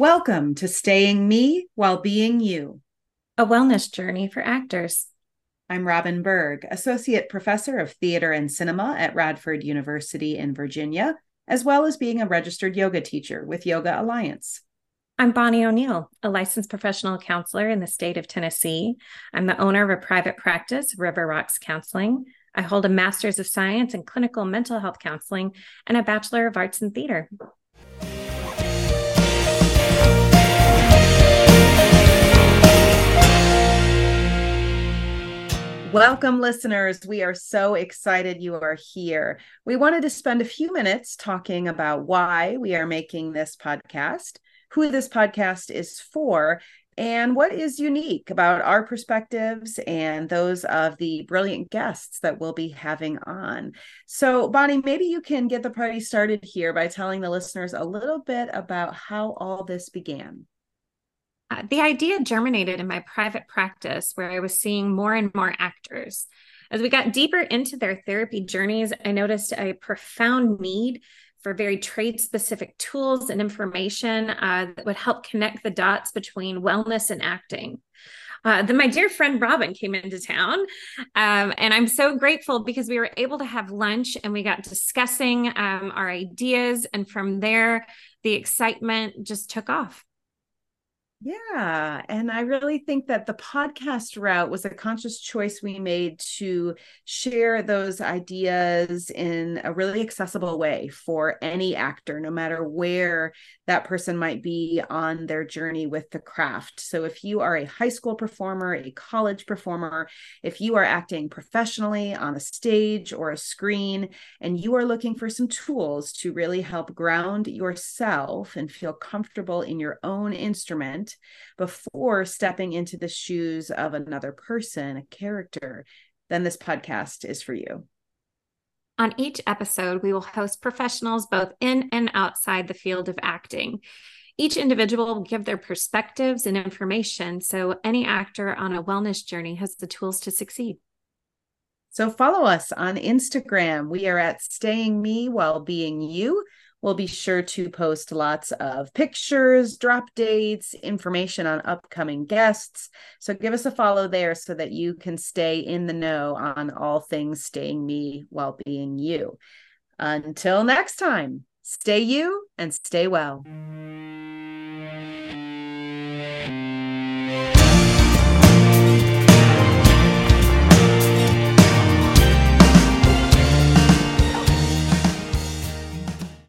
Welcome to Staying Me While Being You, a wellness journey for actors. I'm Robyn Berg, Associate Professor of Theater and Cinema at Radford University in Virginia, as well as being a registered yoga teacher with Yoga Alliance. I'm Bonny O'Neill, a licensed professional counselor in the state of Tennessee. I'm the owner of a private practice, River Rocks Counseling. I hold a master's of science in clinical mental health counseling and a bachelor of arts in theater. Welcome, listeners. We are so excited you are here. We wanted to spend a few minutes talking about why we are making this podcast, who this podcast is for, and what is unique about our perspectives and those of the brilliant guests that we'll be having on. So, Bonny, maybe you can get the party started here by telling the listeners a little bit about how all this began. Uh, the idea germinated in my private practice where I was seeing more and more actors. As we got deeper into their therapy journeys, I noticed a profound need for very trade specific tools and information uh, that would help connect the dots between wellness and acting. Uh, then my dear friend Robyn came into town, um, and I'm so grateful because we were able to have lunch and we got discussing um, our ideas, and from there, the excitement just took off. Yeah. And I really think that the podcast route was a conscious choice we made to share those ideas in a really accessible way for any actor, no matter where that person might be on their journey with the craft. So if you are a high school performer, a college performer, if you are acting professionally on a stage or a screen, and you are looking for some tools to really help ground yourself and feel comfortable in your own instrument before stepping into the shoes of another person, a character, then this podcast is for you. On each episode, we will host professionals both in and outside the field of acting. Each individual will give their perspectives and information so any actor on a wellness journey has the tools to succeed. So follow us on Instagram. We are at Staying Me While Being You. We'll be sure to post lots of pictures, drop dates, information on upcoming guests. So give us a follow there so that you can stay in the know on all things staying me while being you. Until next time, stay you and stay well.